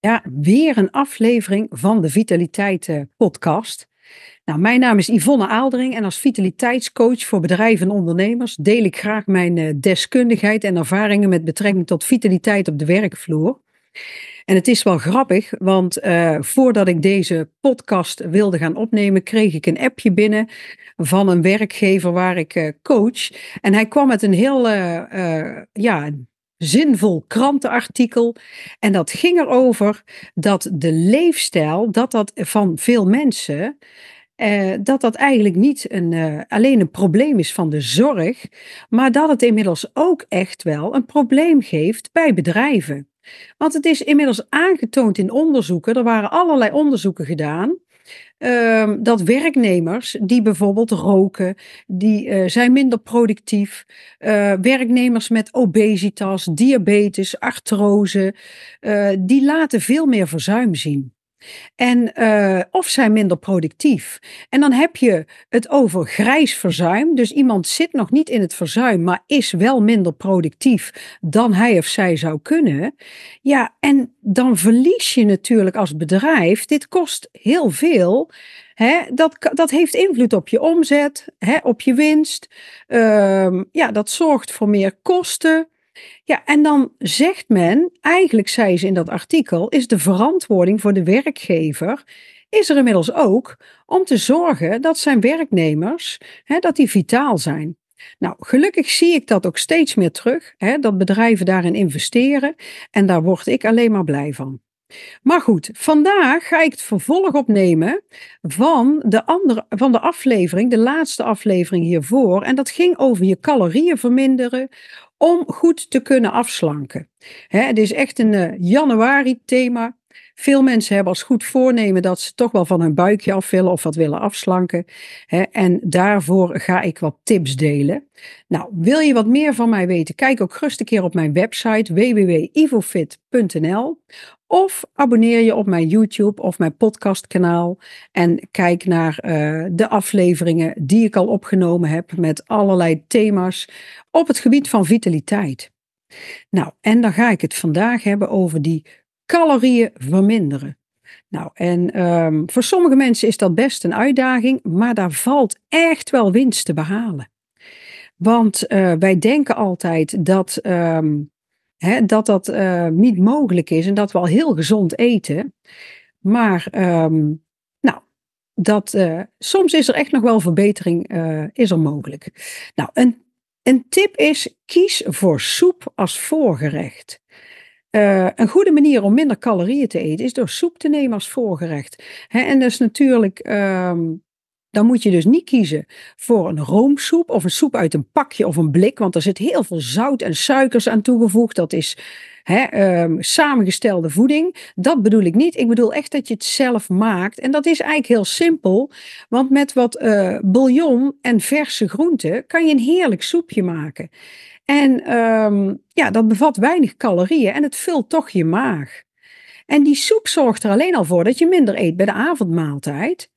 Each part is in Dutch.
Ja, weer een aflevering van de Vitaliteit eh, podcast. Nou, mijn naam is Yvonne Aaldering en als vitaliteitscoach voor bedrijven en ondernemers deel ik graag mijn eh, deskundigheid en ervaringen met betrekking tot vitaliteit op de werkvloer. En het is wel grappig, want uh, voordat ik deze podcast wilde gaan opnemen, kreeg ik een appje binnen van een werkgever waar ik uh, coach. En hij kwam met een heel ja, zinvol krantenartikel. En dat ging erover dat de leefstijl, dat dat van veel mensen, eh, dat dat eigenlijk niet een, uh, alleen een probleem is van de zorg, maar dat het inmiddels ook echt wel een probleem geeft bij bedrijven. Want het is inmiddels aangetoond in onderzoeken, er waren allerlei onderzoeken gedaan, Ehm, dat werknemers die bijvoorbeeld roken, die uh, zijn minder productief. Uh, werknemers met obesitas, diabetes, artrose, uh, die laten veel meer verzuim zien. En, uh, of zijn minder productief. En dan heb je het over grijs verzuim. Dus iemand zit nog niet in het verzuim, maar is wel minder productief dan hij of zij zou kunnen. Ja, en dan verlies je natuurlijk als bedrijf. Dit kost heel veel. Hè, dat, dat heeft invloed op je omzet, op je winst. Uh, ja, dat zorgt voor meer kosten. Ja, en dan zegt men, eigenlijk zei ze in dat artikel, is de verantwoording voor de werkgever, is er inmiddels ook om te zorgen dat zijn werknemers, hè, dat die vitaal zijn. Nou, gelukkig zie ik dat ook steeds meer terug, hè, dat bedrijven daarin investeren en daar word ik alleen maar blij van. Maar goed, vandaag ga ik het vervolg opnemen van de, andere, van de aflevering, de laatste aflevering hiervoor. En dat ging over je calorieën verminderen om goed te kunnen afslanken. het is echt een uh, januari thema. Veel mensen hebben als goed voornemen dat ze toch wel van hun buikje af willen of wat willen afslanken. en daarvoor ga ik wat tips delen. Nou, wil je wat meer van mij weten? Kijk ook gerust een keer op mijn website www.ivofit.nl of abonneer je op mijn YouTube of mijn podcastkanaal en kijk naar uh, de afleveringen die ik al opgenomen heb met allerlei thema's op het gebied van vitaliteit. Nou, en dan ga ik het vandaag hebben over die calorieën verminderen. Nou, en um, voor sommige mensen is dat best een uitdaging, maar daar valt echt wel winst te behalen. Want uh, wij denken altijd dat um, Hè, dat dat uh, niet mogelijk is en dat we al heel gezond eten. Maar um, nou, dat, uh, soms is er echt nog wel verbetering is er mogelijk. Nou, een, een tip is kies voor soep als voorgerecht. Een goede manier om minder calorieën te eten is door soep te nemen als voorgerecht. En dat is natuurlijk um, dan moet je dus niet kiezen voor een roomsoep of een soep uit een pakje of een blik, want er zit heel veel zout en suikers aan toegevoegd. Dat is hè, um, samengestelde voeding. Dat bedoel ik niet. Ik bedoel echt dat je het zelf maakt. En dat is eigenlijk heel simpel, want met wat uh, bouillon en verse groenten kan je een heerlijk soepje maken. En um, ja, dat bevat weinig calorieën en het vult toch je maag. En die soep zorgt er alleen al voor dat je minder eet bij de avondmaaltijd.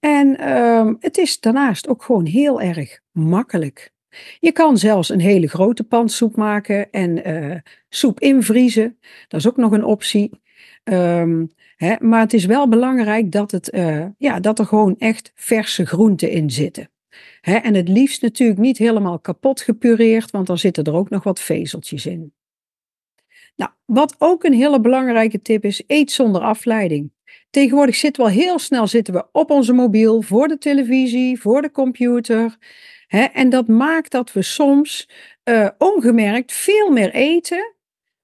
En uh, het is daarnaast ook gewoon heel erg makkelijk. Je kan zelfs een hele grote pan soep maken en uh, soep invriezen. Dat is ook nog een optie. Um, hè, maar het is wel belangrijk dat, het, uh, ja, dat er gewoon echt verse groenten in zitten. Hè, en het liefst natuurlijk niet helemaal kapot gepureerd, want dan zitten er ook nog wat vezeltjes in. Nou, wat ook een hele belangrijke tip is, eet zonder afleiding. Tegenwoordig zitten we al heel snel zitten we op onze mobiel, voor de televisie, voor de computer. Hè? En dat maakt dat we soms uh, ongemerkt veel meer eten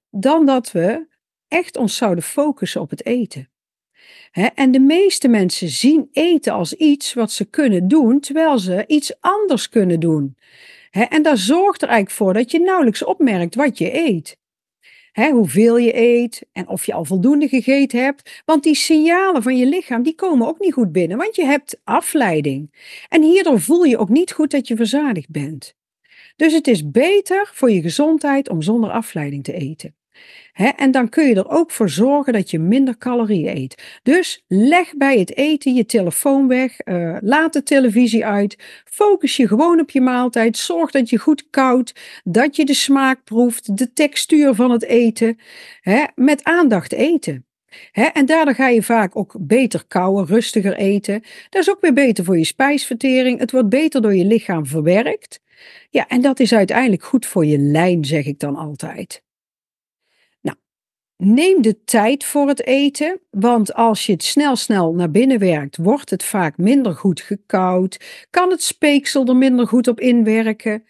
dan dat we echt ons zouden focussen op het eten. Hè? En de meeste mensen zien eten als iets wat ze kunnen doen, terwijl ze iets anders kunnen doen. Hè? En daar zorgt er eigenlijk voor dat je nauwelijks opmerkt wat je eet hè, hoeveel je eet en of je al voldoende gegeten hebt. Want die signalen van je lichaam, die komen ook niet goed binnen, want je hebt afleiding. En hierdoor voel je ook niet goed dat je verzadigd bent. Dus het is beter voor je gezondheid om zonder afleiding te eten en dan kun je er ook voor zorgen dat je minder calorieën eet. Dus leg bij het eten je telefoon weg, uh, laat de televisie uit, focus je gewoon op je maaltijd, zorg dat je goed koudt, dat je de smaak proeft, de textuur van het eten, met aandacht eten. en daardoor ga je vaak ook beter kouwen, rustiger eten. Dat is ook weer beter voor je spijsvertering. Het wordt beter door je lichaam verwerkt. Ja, en dat is uiteindelijk goed voor je lijn, zeg ik dan altijd. Neem de tijd voor het eten, want als je het snel snel naar binnen werkt, wordt het vaak minder goed gekoud, kan het speeksel er minder goed op inwerken.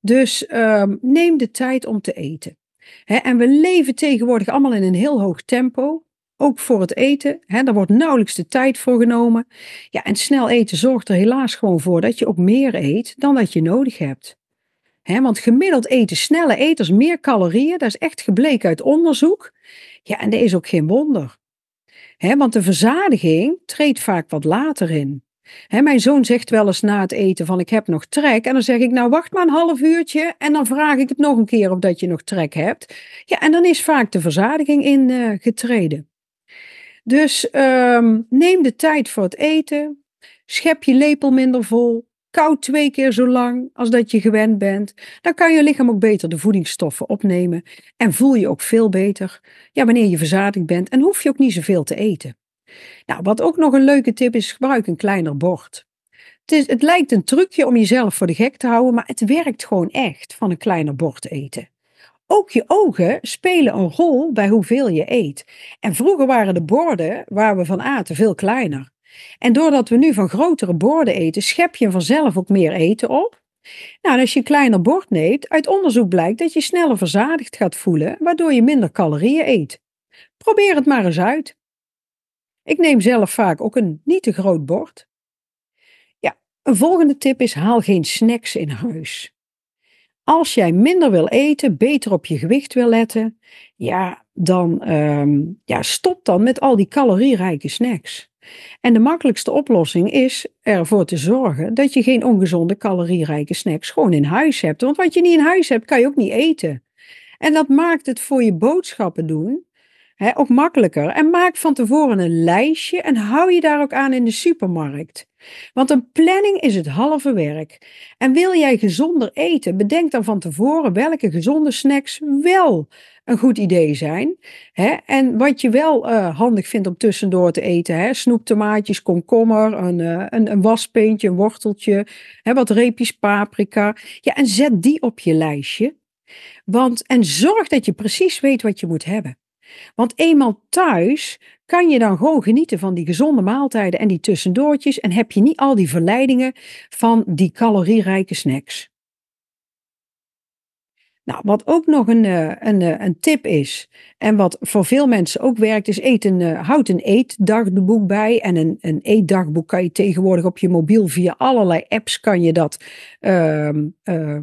Dus um, neem de tijd om te eten. en we leven tegenwoordig allemaal in een heel hoog tempo. Ook voor het eten. Hè, daar wordt nauwelijks de tijd voor genomen. Ja, en snel eten zorgt er helaas gewoon voor dat je ook meer eet dan dat je nodig hebt. Want gemiddeld eten snelle eters meer calorieën. Dat is echt gebleken uit onderzoek. Ja, en dat is ook geen wonder. Want de verzadiging treedt vaak wat later in. Mijn zoon zegt wel eens na het eten van ik heb nog trek. En dan zeg ik nou wacht maar een half uurtje en dan vraag ik het nog een keer of dat je nog trek hebt. Ja, en dan is vaak de verzadiging in uh, getreden. Dus ehm, neem de tijd voor het eten. Schep je lepel minder vol. Koud twee keer zo lang als dat je gewend bent. Dan kan je lichaam ook beter de voedingsstoffen opnemen. En voel je ook veel beter ja, wanneer je verzadigd bent. En hoef je ook niet zoveel te eten. Nou, wat ook nog een leuke tip is, gebruik een kleiner bord. Het, is, het lijkt een trucje om jezelf voor de gek te houden, maar het werkt gewoon echt van een kleiner bord eten. Ook je ogen spelen een rol bij hoeveel je eet. En vroeger waren de borden waar we van aten veel kleiner. En doordat we nu van grotere borden eten, schep je vanzelf ook meer eten op. Nou, als je een kleiner bord neemt, uit onderzoek blijkt dat je sneller verzadigd gaat voelen, waardoor je minder calorieën eet. Probeer het maar eens uit. Ik neem zelf vaak ook een niet te groot bord. Ja, een volgende tip is haal geen snacks in huis. Als jij minder wil eten, beter op je gewicht wil letten, ja, dan um, ja, stop dan met al die calorierijke snacks. En de makkelijkste oplossing is ervoor te zorgen dat je geen ongezonde calorierijke snacks gewoon in huis hebt. Want wat je niet in huis hebt, kan je ook niet eten. En dat maakt het voor je boodschappen doen ook makkelijker. En maak van tevoren een lijstje en hou je daar ook aan in de supermarkt. Want een planning is het halve werk. En wil jij gezonder eten, bedenk dan van tevoren welke gezonde snacks wel een goed idee zijn. Hè? En wat je wel uh, handig vindt om tussendoor te eten. Hè? Snoeptomaatjes, komkommer, een, uh, een, een waspeentje, een worteltje, hè? wat reepjes paprika. Ja, en zet die op je lijstje. Want, en zorg dat je precies weet wat je moet hebben. Want eenmaal thuis kan je dan gewoon genieten van die gezonde maaltijden en die tussendoortjes en heb je niet al die verleidingen van die calorierijke snacks. Nou, wat ook nog een, eh, een, eh, een tip is, en wat voor veel mensen ook werkt, is eet een, uh, houd een eetdagboek bij. En een, een eetdagboek kan je tegenwoordig op je mobiel via allerlei apps kan je dat uh,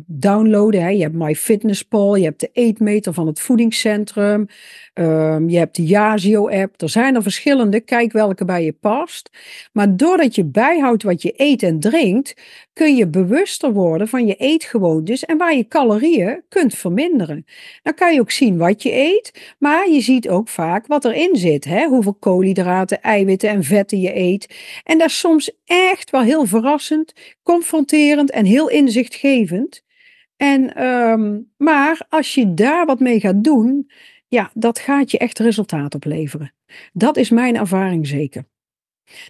downloaden. Hè. Je hebt MyFitnessPal, je hebt de eetmeter van het voedingscentrum, um, je hebt de Yazio-app. Er zijn er verschillende, kijk welke bij je past. Maar doordat je bijhoudt wat je eet en drinkt, kun je bewuster worden van je eetgewoontes en waar je calorieën kunt verminderen. Dan kan je ook zien wat je eet, maar je ziet ook vaak wat erin zit. Hè? Hoeveel koolhydraten, eiwitten en vetten je eet. En dat is soms echt wel heel verrassend, confronterend en heel inzichtgevend. En, um, maar als je daar wat mee gaat doen, ja, dat gaat je echt resultaat opleveren. Dat is mijn ervaring zeker.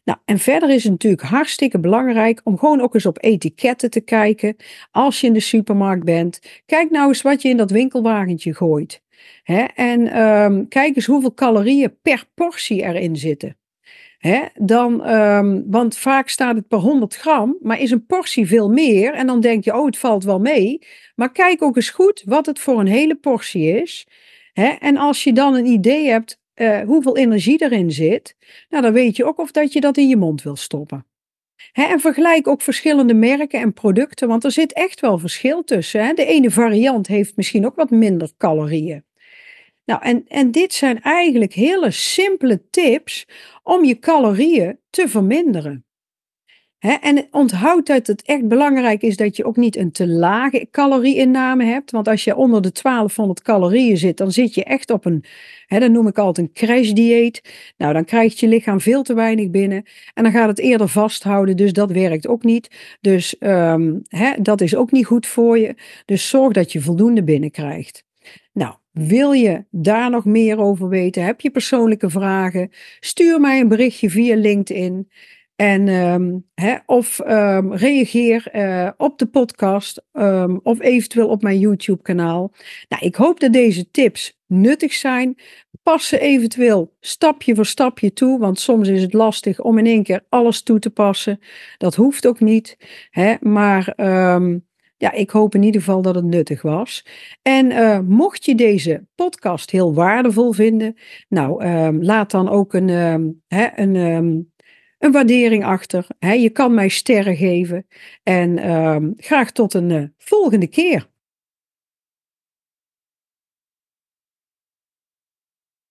Nou, en verder is het natuurlijk hartstikke belangrijk om gewoon ook eens op etiketten te kijken. Als je in de supermarkt bent, kijk nou eens wat je in dat winkelwagentje gooit. Hè? En um, kijk eens hoeveel calorieën per portie erin zitten. Hè? Dan, um, want vaak staat het per 100 gram, maar is een portie veel meer. En dan denk je, oh, het valt wel mee. Maar kijk ook eens goed wat het voor een hele portie is. Hè? En als je dan een idee hebt uh, hoeveel energie erin zit, nou, dan weet je ook of dat je dat in je mond wil stoppen. En vergelijk ook verschillende merken en producten, want er zit echt wel verschil tussen. De ene variant heeft misschien ook wat minder calorieën. Nou, en, en dit zijn eigenlijk hele simpele tips om je calorieën te verminderen. En onthoud dat het echt belangrijk is dat je ook niet een te lage calorieinname hebt. Want als je onder de 1200 calorieën zit, dan zit je echt op een, hè, dat noem ik altijd een crashdieet. Nou, dan krijgt je lichaam veel te weinig binnen. En dan gaat het eerder vasthouden, dus dat werkt ook niet. Dus um, dat is ook niet goed voor je. Dus zorg dat je voldoende binnenkrijgt. Nou, Wil je daar nog meer over weten? Heb je persoonlijke vragen? Stuur mij een berichtje via LinkedIn. En, ehm, of ehm, reageer uh, op de podcast um, of eventueel op mijn YouTube kanaal. Nou, ik hoop dat deze tips nuttig zijn. Pas ze eventueel stapje voor stapje toe, want soms is het lastig om in één keer alles toe te passen. Dat hoeft ook niet. Maar ja, ik hoop in ieder geval dat het nuttig was. En uh, mocht je deze podcast heel waardevol vinden, nou, laat dan ook een, een een waardering achter. je kan mij sterren geven. En uh, graag tot een uh, volgende keer.